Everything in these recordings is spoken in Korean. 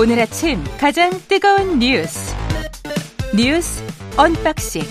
오늘 아침 가장 뜨거운 뉴스 뉴스 unboxing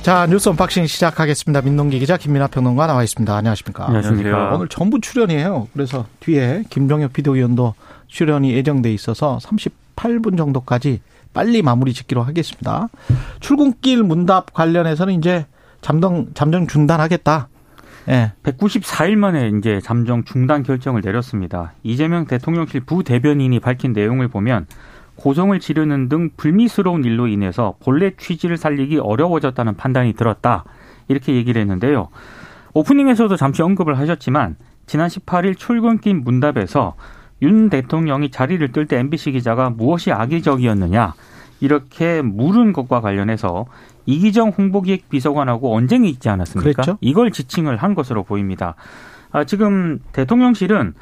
자 뉴스 unboxing 시작하겠습니다. 민동기 기자 김민아 평론가 나와 있습니다. 안녕하십니까? 안녕하십니까? 오늘 전부 출연이에요. 그래서 뒤에 김종혁 비대위원도 출연이 예정돼 있어서 38분 정도까지 빨리 마무리 짓기로 하겠습니다. 출근길 문답 관련해서는 이제 잠정 잠정 중단하겠다. 예. 194일 만에 이제 잠정 중단 결정을 내렸습니다. 이재명 대통령실 부대변인이 밝힌 내용을 보면 고성을 지르는 등 불미스러운 일로 인해서 본래 취지를 살리기 어려워졌다는 판단이 들었다. 이렇게 얘기를 했는데요. 오프닝에서도 잠시 언급을 하셨지만 지난 18일 출근길 문답에서 윤 대통령이 자리를 뜰 때 MBC 기자가 무엇이 악의적이었느냐 이렇게 물은 것과 관련해서 이기정 홍보기획 비서관하고 언쟁이 있지 않았습니까? 그랬죠? 이걸 지칭을 한 것으로 보입니다. 아, 지금 대통령실은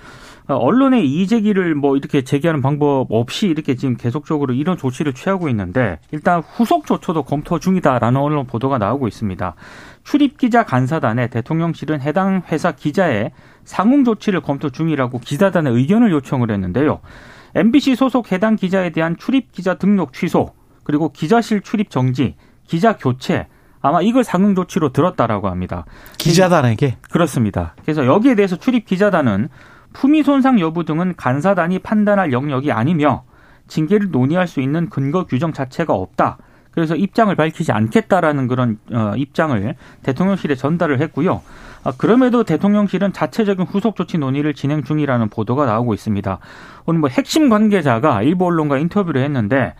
언론의 이의제기를 뭐 이렇게 제기하는 방법 없이 이렇게 지금 계속적으로 이런 조치를 취하고 있는데 일단 후속 조처도 검토 중이다라는 언론 보도가 나오고 있습니다. 출입 기자 간사단에 대통령실은 해당 회사 기자의 상응 조치를 검토 중이라고 기자단의 의견을 요청을 했는데요. MBC 소속 해당 기자에 대한 출입 기자 등록 취소 그리고 기자실 출입 정지, 기자 교체 아마 이걸 상응 조치로 들었다라고 합니다. 기자단에게 그렇습니다. 그래서 여기에 대해서 출입 기자단은 품위 손상 여부 등은 간사단이 판단할 영역이 아니며 징계를 논의할 수 있는 근거 규정 자체가 없다. 그래서 입장을 밝히지 않겠다라는 그런 어, 입장을 대통령실에 전달을 했고요. 아, 그럼에도 대통령실은 자체적인 후속 조치 논의를 진행 중이라는 보도가 나오고 있습니다. 오늘 뭐 핵심 관계자가 일부 언론과 인터뷰를 했는데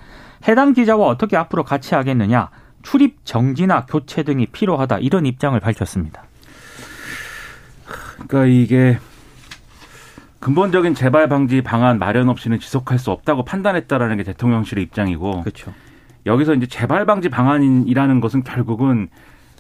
해당 기자와 어떻게 앞으로 같이 하겠느냐, 출입 정지나 교체 등이 필요하다 이런 입장을 밝혔습니다. 그러니까 이게 근본적인 재발 방지 방안 마련 없이는 지속할 수 없다고 판단했다라는 게 대통령실의 입장이고 그렇죠. 여기서 이제 재발 방지 방안이라는 것은 결국은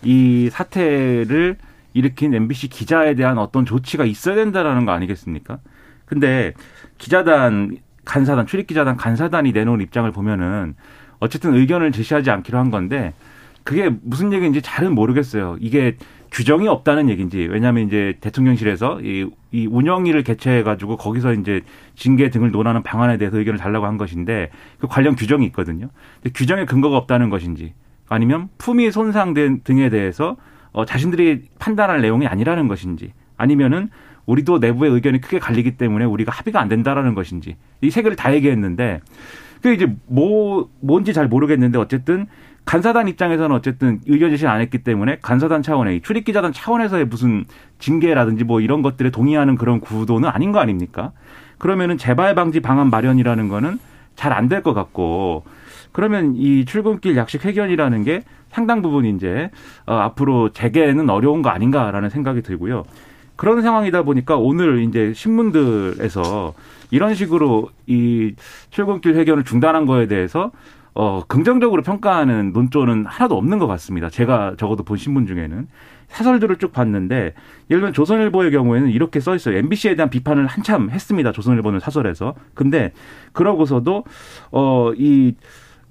이 사태를 일으킨 MBC 기자에 대한 어떤 조치가 있어야 된다라는 거 아니겠습니까? 근데 기자단 간사단 출입 기자단 간사단이 내놓은 입장을 보면은 어쨌든 의견을 제시하지 않기로 한 건데 그게 무슨 얘기인지 잘은 모르겠어요. 이게 규정이 없다는 얘기인지 왜냐하면 이제 대통령실에서 이, 이 운영위를 개최해 가지고 거기서 이제 징계 등을 논하는 방안에 대해서 의견을 달라고 한 것인데 그 관련 규정이 있거든요. 근데 규정에 근거가 없다는 것인지 아니면 품위 손상 등에 대해서 어, 자신들이 판단할 내용이 아니라는 것인지 아니면은 우리도 내부의 의견이 크게 갈리기 때문에 우리가 합의가 안 된다라는 것인지 이 세 개를 다 얘기했는데 그게 이제 뭐 뭔지 잘 모르겠는데 어쨌든 간사단 입장에서는 어쨌든 의견 제시를 안 했기 때문에 간사단 차원의 출입기자단 차원에서의 무슨 징계라든지 뭐 이런 것들에 동의하는 그런 구도는 아닌 거 아닙니까? 그러면은 재발 방지 방안 마련이라는 거는 잘 안 될 것 같고 그러면 이 출근길 약식 회견이라는 게 상당 부분 이제 어, 앞으로 재개는 어려운 거 아닌가라는 생각이 들고요. 그런 상황이다 보니까 오늘 이제 신문들에서 이런 식으로 이 출근길 회견을 중단한 거에 대해서 어, 긍정적으로 평가하는 논조는 하나도 없는 것 같습니다. 제가 적어도 본 신문 중에는. 사설들을 쭉 봤는데, 예를 들면 조선일보의 경우에는 이렇게 써 있어요. MBC에 대한 비판을 한참 했습니다. 조선일보는 사설에서. 근데, 그러고서도, 어, 이,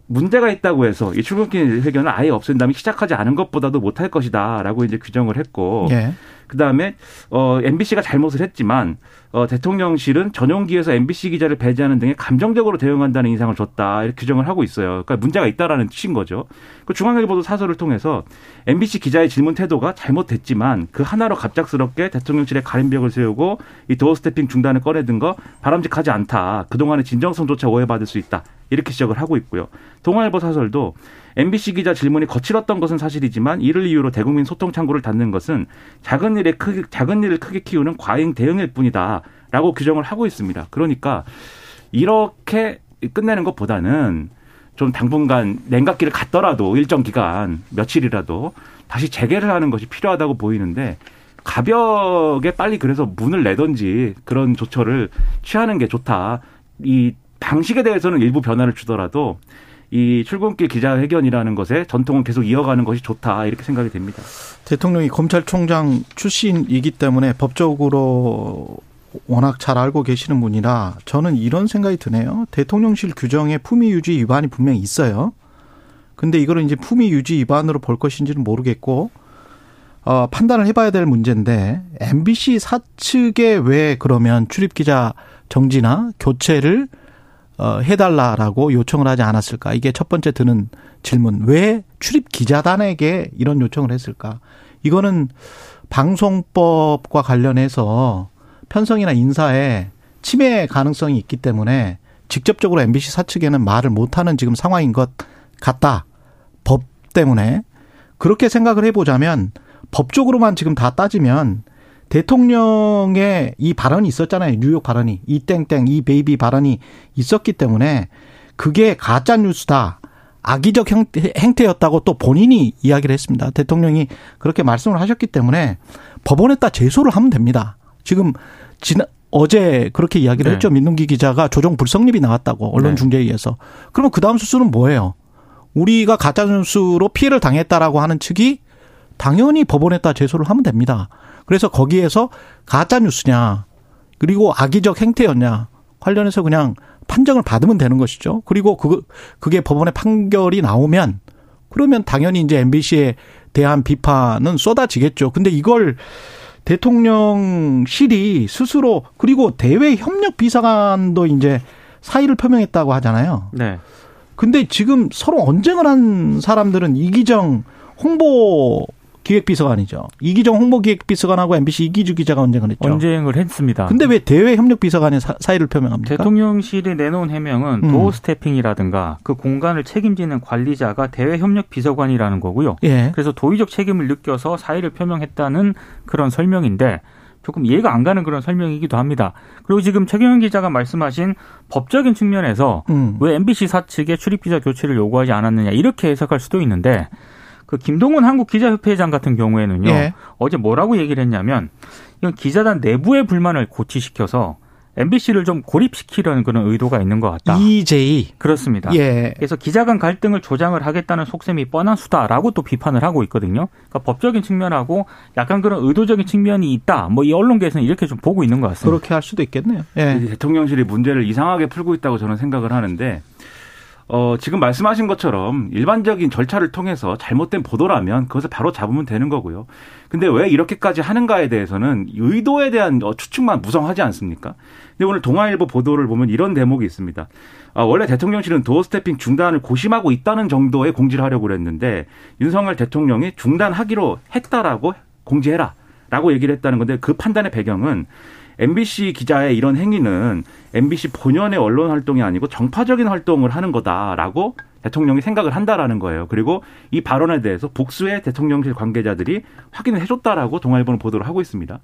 문제가 있다고 해서 이 출근길 회견을 아예 없앤다면 시작하지 않은 것보다도 못할 것이다라고 이제 규정을 했고 예. 그다음에 어 MBC가 잘못을 했지만 어 대통령실은 전용기에서 MBC 기자를 배제하는 등의 감정적으로 대응한다는 인상을 줬다 이렇게 규정을 하고 있어요. 그러니까 문제가 있다라는 뜻인 거죠. 그 중앙일보도 사설을 통해서 MBC 기자의 질문 태도가 잘못됐지만 그 하나로 갑작스럽게 대통령실에 가림벽을 세우고 이 도어 스태핑 중단을 꺼내든 거 바람직하지 않다. 그동안의 진정성조차 오해받을 수 있다. 이렇게 지적을 하고 있고요. 동아일보 사설도 MBC 기자 질문이 거칠었던 것은 사실이지만 이를 이유로 대국민 소통 창구를 닫는 것은 작은 일에 크게 작은 일을 크게 키우는 과잉 대응일 뿐이다 라고 규정을 하고 있습니다. 그러니까 이렇게 끝내는 것보다는 좀 당분간 냉각기를 갔더라도 일정 기간 며칠이라도 다시 재개를 하는 것이 필요하다고 보이는데 가볍게 빨리 그래서 문을 내던지 그런 조처를 취하는 게 좋다. 이 방식에 대해서는 일부 변화를 주더라도 이 출근길 기자회견이라는 것에 전통은 계속 이어가는 것이 좋다 이렇게 생각이 됩니다. 대통령이 검찰총장 출신이기 때문에 법적으로 워낙 잘 알고 계시는 분이라 저는 이런 생각이 드네요. 대통령실 규정에 품위 유지 위반이 분명히 있어요. 근데 이거를 이제 품위 유지 위반으로 볼 것인지는 모르겠고 어, 판단을 해봐야 될 문제인데 MBC 사측에 왜 그러면 출입 기자 정지나 교체를 어, 해달라라고 요청을 하지 않았을까? 이게 첫 번째 드는 질문. 왜 출입 기자단에게 이런 요청을 했을까? 이거는 방송법과 관련해서 편성이나 인사에 침해 가능성이 있기 때문에 직접적으로 MBC 사측에는 말을 못하는 지금 상황인 것 같다. 법 때문에. 그렇게 생각을 해보자면 법적으로만 지금 다 따지면 대통령의 이 발언이 있었잖아요. 뉴욕 발언이. 이 땡땡, 이 베이비 발언이 있었기 때문에 그게 가짜 뉴스다. 악의적 행태였다고 또 본인이 이야기를 했습니다. 대통령이 그렇게 말씀을 하셨기 때문에 법원에다 제소를 하면 됩니다. 지금 지난 어제 그렇게 이야기를 네. 했죠. 민동기 기자가 조정 불성립이 나왔다고 언론 네. 중재에 의해서. 그러면 그 다음 수수는 뭐예요? 우리가 가짜 뉴스로 피해를 당했다라고 하는 측이 당연히 법원에다 제소를 하면 됩니다. 그래서 거기에서 가짜 뉴스냐 그리고 악의적 행태였냐 관련해서 그냥 판정을 받으면 되는 것이죠. 그리고 그 그게 법원의 판결이 나오면 그러면 당연히 이제 MBC에 대한 비판은 쏟아지겠죠. 근데 이걸 대통령실이 스스로 그리고 대외 협력 비서관도 이제 사의를 표명했다고 하잖아요. 네. 근데 지금 서로 언쟁을 한 사람들은 이기정 홍보 기획비서관이죠. 이기정 홍보기획비서관하고 MBC 이기주 기자가 언쟁을 했죠. 언쟁을 했습니다. 근데 왜 대외 협력비서관의 사의를 표명합니까? 대통령실이 내놓은 해명은 음. 도어 스태핑이라든가 그 공간을 책임지는 관리자가 대외 협력비서관이라는 거고요. 예. 그래서 도의적 책임을 느껴서 사의를 표명했다는 그런 설명인데 조금 이해가 안 가는 그런 설명이기도 합니다. 그리고 지금 최경영 기자가 말씀하신 법적인 측면에서 음. 왜 MBC 사측에 출입 기자 교체를 요구하지 않았느냐 이렇게 해석할 수도 있는데 그 김동훈 한국 기자협회장 같은 경우에는요. 예. 어제 뭐라고 얘기를 했냐면 이건 기자단 내부의 불만을 고치시켜서 MBC를 좀 고립시키려는 그런 의도가 있는 것 같다. EJ 그렇습니다. 예. 그래서 기자 간 갈등을 조장을 하겠다는 속셈이 뻔한 수다라고 또 비판을 하고 있거든요. 그러니까 법적인 측면하고 약간 그런 의도적인 측면이 있다. 뭐 이 언론계에서는 이렇게 좀 보고 있는 것 같습니다. 그렇게 할 수도 있겠네요. 예. 대통령실이 문제를 이상하게 풀고 있다고 저는 생각을 하는데 어, 지금 말씀하신 것처럼 일반적인 절차를 통해서 잘못된 보도라면 그것을 바로 잡으면 되는 거고요. 근데 왜 이렇게까지 하는가에 대해서는 의도에 대한 어, 추측만 무성하지 않습니까? 근데 오늘 동아일보 보도를 보면 이런 대목이 있습니다. 아, 원래 대통령실은 도어 스태핑 중단을 고심하고 있다는 정도의 공지를 하려고 그랬는데 윤석열 대통령이 중단하기로 했다라고 공지해라. 라고 얘기를 했다는 건데 그 판단의 배경은 MBC 기자의 이런 행위는 MBC 본연의 언론 활동이 아니고 정파적인 활동을 하는 거다라고 대통령이 생각을 한다라는 거예요. 그리고 이 발언에 대해서 복수의 대통령실 관계자들이 확인을 해줬다라고 동아일보는 보도를 하고 있습니다.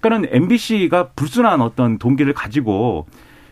그러니까는 MBC가 불순한 어떤 동기를 가지고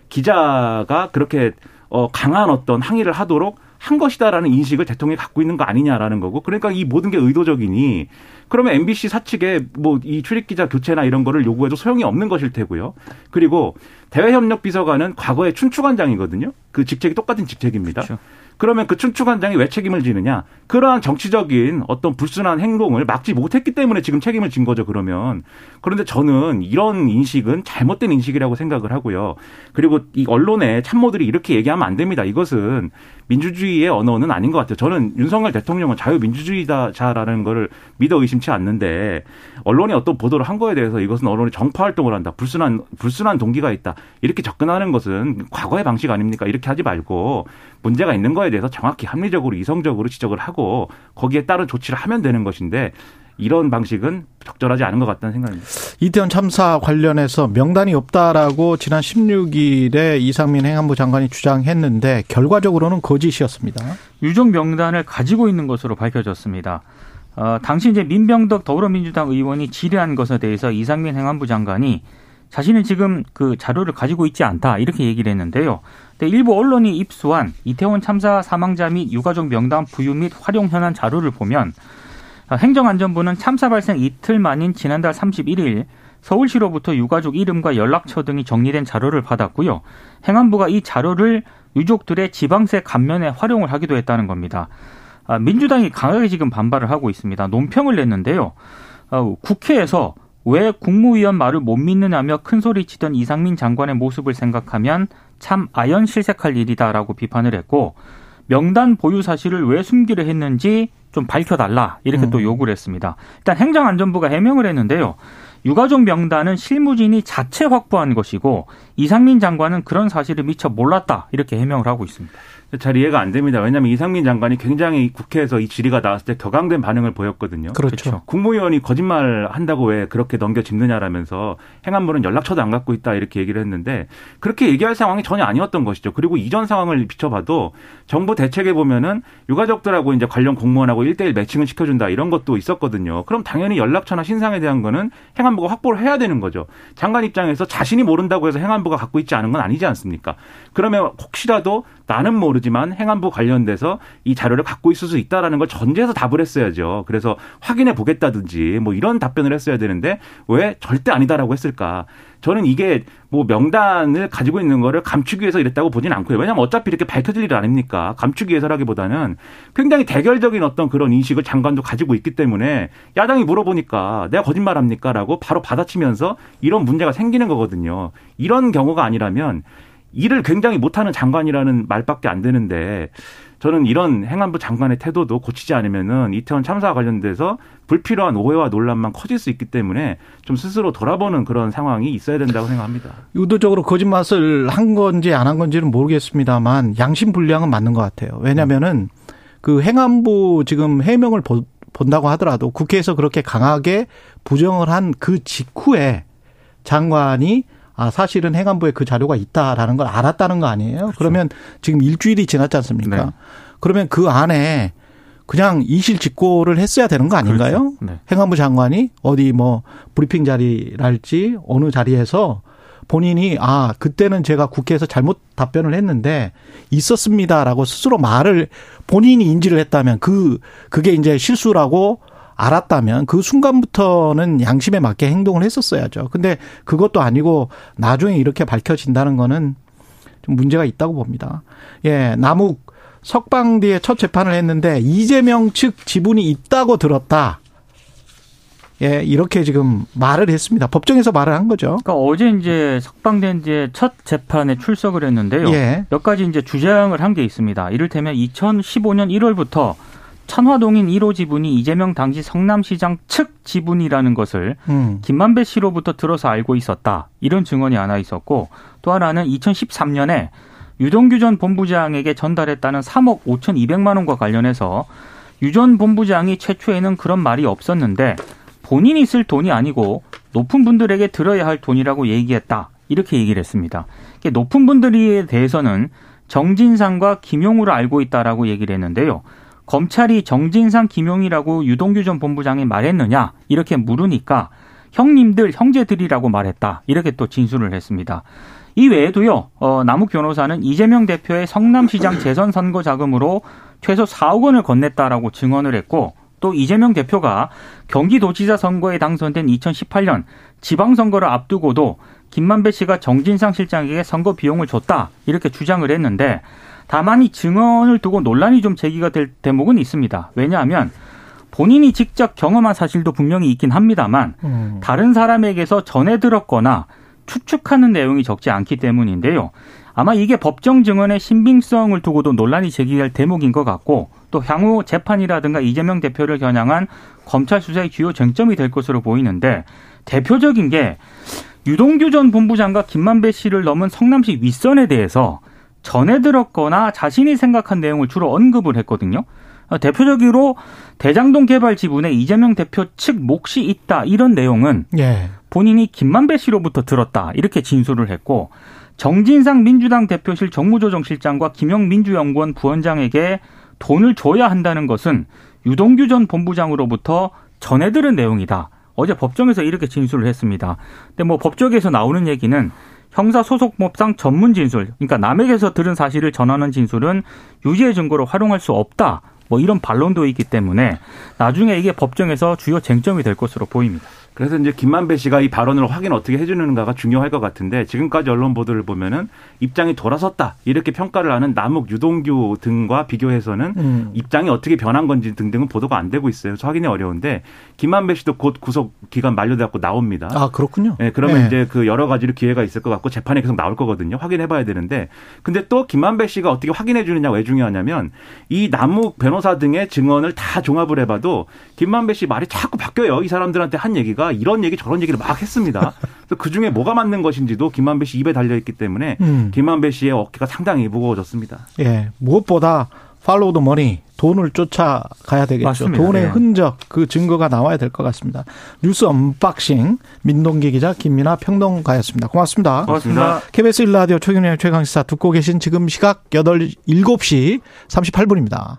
기자가 그렇게 어 강한 어떤 항의를 하도록 한 것이다라는 인식을 대통령이 갖고 있는 거 아니냐라는 거고 그러니까 이 모든 게 의도적이니 그러면 MBC 사측에 뭐 이 출입 기자 교체나 이런 거를 요구해도 소용이 없는 것일 테고요. 그리고 대외협력 비서관은 과거에 춘추관장이거든요. 그 직책이 똑같은 직책입니다. 그렇죠. 그러면 그 춘추관장이 왜 책임을 지느냐? 그러한 정치적인 어떤 불순한 행동을 막지 못했기 때문에 지금 책임을 진 거죠, 그러면. 그런데 저는 이런 인식은 잘못된 인식이라고 생각을 하고요. 그리고 이 언론의 참모들이 이렇게 얘기하면 안 됩니다. 이것은 민주주의의 언어는 아닌 것 같아요. 저는 윤석열 대통령은 자유민주주의자라는 거를 믿어 의심치 않는데 언론이 어떤 보도를 한 거에 대해서 이것은 언론이 정파 활동을 한다. 불순한 불순한 동기가 있다. 이렇게 접근하는 것은 과거의 방식 아닙니까? 이렇게 하지 말고 문제가 있는 거에 대해서 정확히 합리적으로 이성적으로 지적을 하고 거기에 따른 조치를 하면 되는 것인데 이런 방식은 적절하지 않은 것 같다는 생각입니다. 이태원 참사 관련해서 명단이 없다라고 지난 16일에 이상민 행안부 장관이 주장했는데 결과적으로는 거짓이었습니다. 유족 명단을 가지고 있는 것으로 밝혀졌습니다. 어, 당시 이제 민병덕 더불어민주당 의원이 질의한 것에 대해서 이상민 행안부 장관이 자신은 지금 그 자료를 가지고 있지 않다 이렇게 얘기를 했는데요. 근데 일부 언론이 입수한 이태원 참사 사망자 및 유가족 명단 부유 및 활용 현안 자료를 보면 아, 행정안전부는 참사 발생 이틀 만인 지난달 31일 서울시로부터 유가족 이름과 연락처 등이 정리된 자료를 받았고요. 행안부가 이 자료를 유족들의 지방세 감면에 활용을 하기도 했다는 겁니다. 아, 민주당이 강하게 지금 반발을 하고 있습니다. 논평을 냈는데요. 아, 국회에서 왜 국무위원 말을 못 믿느냐며 큰소리 치던 이상민 장관의 모습을 생각하면 참 아연실색할 일이다라고 비판을 했고 명단 보유 사실을 왜 숨기려 했는지 좀 밝혀달라 이렇게 음. 또 요구를 했습니다. 일단 행정안전부가 해명을 했는데요. 유가족 명단은 실무진이 자체 확보한 것이고 이상민 장관은 그런 사실을 미처 몰랐다 이렇게 해명을 하고 있습니다. 잘 이해가 안 됩니다. 왜냐하면 이상민 장관이 굉장히 국회에서 이 질의가 나왔을 때 격앙된 반응을 보였거든요. 그렇죠. 그렇죠. 국무위원이 거짓말 한다고 왜 그렇게 넘겨짚느냐라면서 행안부는 연락처도 안 갖고 있다 이렇게 얘기를 했는데 그렇게 얘기할 상황이 전혀 아니었던 것이죠. 그리고 이전 상황을 비춰봐도 정부 대책에 보면은 유가족들하고 이제 관련 공무원하고 일대일 매칭을 시켜준다 이런 것도 있었거든요. 그럼 당연히 연락처나 신상에 대한 거는 행안 부가 확보를 해야 되는 거죠. 장관 입장에서 자신이 모른다고 해서 행안부가 갖고 있지 않은 건 아니지 않습니까? 그러면 혹시라도 나는 모르지만 행안부 관련돼서 이 자료를 갖고 있을 수 있다라는 걸 전제해서 답을 했어야죠. 그래서 확인해 보겠다든지 뭐 이런 답변을 했어야 되는데 왜 절대 아니다라고 했을까? 저는 이게 뭐 명단을 가지고 있는 거를 감추기 위해서 이랬다고 보진 않고요. 왜냐하면 어차피 이렇게 밝혀질 일 아닙니까? 감추기 위해서라기보다는 굉장히 대결적인 어떤 그런 인식을 장관도 가지고 있기 때문에 야당이 물어보니까 내가 거짓말합니까? 라고 바로 받아치면서 이런 문제가 생기는 거거든요. 이런 경우가 아니라면 일을 굉장히 못하는 장관이라는 말밖에 안 되는데 저는 이런 행안부 장관의 태도도 고치지 않으면은 이태원 참사와 관련돼서 불필요한 오해와 논란만 커질 수 있기 때문에 좀 스스로 돌아보는 그런 상황이 있어야 된다고 생각합니다. 의도적으로 거짓말을 한 건지 안 한 건지는 모르겠습니다만 양심 불량은 맞는 것 같아요. 왜냐면은 그 행안부 지금 해명을 본다고 하더라도 국회에서 그렇게 강하게 부정을 한 그 직후에 장관이 아 사실은 행안부에 그 자료가 있다라는 걸 알았다는 거 아니에요? 그렇죠. 그러면 지금 일주일이 지났지 않습니까? 네. 그러면 그 안에 그냥 이실직고를 했어야 되는 거 아닌가요? 그렇죠. 네. 행안부 장관이 어디 뭐 브리핑 자리랄지 어느 자리에서 본인이 아 그때는 제가 국회에서 잘못 답변을 했는데 있었습니다라고 스스로 말을 본인이 인지를 했다면 그 그게 이제 실수라고 알았다면 그 순간부터는 양심에 맞게 행동을 했었어야죠. 근데 그것도 아니고 나중에 이렇게 밝혀진다는 거는 좀 문제가 있다고 봅니다. 예, 남욱 석방뒤에 첫 재판을 했는데 이재명 측 지분이 있다고 들었다. 예, 이렇게 지금 말을 했습니다. 법정에서 말을 한 거죠. 그러니까 어제 이제 석방된 이제 첫 재판에 출석을 했는데요. 예. 몇 가지 이제 주장을 한 게 있습니다. 이를테면 2015년 1월부터 천화동인 1호 지분이 이재명 당시 성남시장 측 지분이라는 것을 음. 김만배 씨로부터 들어서 알고 있었다. 이런 증언이 하나 있었고 또 하나는 2013년에 유동규 전 본부장에게 전달했다는 3억 5천2백만 원과 관련해서 유 전 본부장이 최초에는 그런 말이 없었는데 본인이 쓸 돈이 아니고 높은 분들에게 들어야 할 돈이라고 얘기했다. 이렇게 얘기를 했습니다. 높은 분들에 대해서는 정진상과 김용우를 알고 있다라고 얘기를 했는데요. 검찰이 정진상 김용이라고 유동규 전 본부장이 말했느냐? 이렇게 물으니까 형님들 형제들이라고 말했다. 이렇게 또 진술을 했습니다. 이 외에도요 어, 남욱 변호사는 이재명 대표의 성남시장 재선 선거 자금으로 최소 4억 원을 건넸다라고 증언을 했고 또 이재명 대표가 경기도지사 선거에 당선된 2018년 지방선거를 앞두고도 김만배 씨가 정진상 실장에게 선거 비용을 줬다. 이렇게 주장을 했는데 다만 이 증언을 두고 논란이 좀 제기가 될 대목은 있습니다. 왜냐하면 본인이 직접 경험한 사실도 분명히 있긴 합니다만 음. 다른 사람에게서 전해 들었거나 추측하는 내용이 적지 않기 때문인데요. 아마 이게 법정 증언의 신빙성을 두고도 논란이 제기할 대목인 것 같고 또 향후 재판이라든가 이재명 대표를 겨냥한 검찰 수사의 주요 쟁점이 될 것으로 보이는데 대표적인 게 유동규 전 본부장과 김만배 씨를 넘은 성남시 윗선에 대해서 전해 들었거나 자신이 생각한 내용을 주로 언급을 했거든요. 어, 대표적으로 대장동 개발 지분에 이재명 대표 측 몫이 있다 이런 내용은 예. 본인이 김만배 씨로부터 들었다 이렇게 진술을 했고 정진상 민주당 대표실 정무조정실장과 김영 민주연구원 부원장에게 돈을 줘야 한다는 것은 유동규 전 본부장으로부터 전해 들은 내용이다. 어제 법정에서 이렇게 진술을 했습니다. 근데 뭐 법조계에서 나오는 얘기는 형사소송법상 전문 진술, 그러니까 남에게서 들은 사실을 전하는 진술은 유죄의 증거로 활용할 수 없다. 뭐 이런 반론도 있기 때문에 나중에 이게 법정에서 주요 쟁점이 될 것으로 보입니다. 그래서 이제 김만배 씨가 이 발언을 확인 어떻게 해주는가가 중요할 것 같은데 지금까지 언론 보도를 보면은 입장이 돌아섰다 이렇게 평가를 하는 남욱 유동규 등과 비교해서는 음. 입장이 어떻게 변한 건지 등등은 보도가 안 되고 있어요. 그래서 확인이 어려운데 김만배 씨도 곧 구속 기간 만료돼갖고 나옵니다. 아 그렇군요. 네, 그러면 네. 이제 그 여러 가지로 기회가 있을 것 같고 재판에 계속 나올 거거든요. 확인해봐야 되는데, 근데 또 김만배 씨가 어떻게 확인해 주느냐 왜 중요하냐면 이 남욱 변호사 등의 증언을 다 종합을 해봐도 김만배 씨 말이 자꾸 바뀌어요. 이 사람들한테 한 얘기가 이런 얘기 저런 얘기를 막 했습니다. 그래서 그 중에 뭐가 맞는 것인지도 김만배 씨 입에 달려 있기 때문에 음. 김만배 씨의 어깨가 상당히 무거워졌습니다. 예, 무엇보다 follow the money 돈을 쫓아가야 되겠죠. 맞습니다. 돈의 예. 흔적 그 증거가 나와야 될 것 같습니다. 뉴스 unboxing 민동기 기자 김민아 평론가였습니다. 고맙습니다. 고맙습니다. KBS 1라디오 최경영의 최강시사 듣고 계신 지금 시각 8, 7시 38분입니다.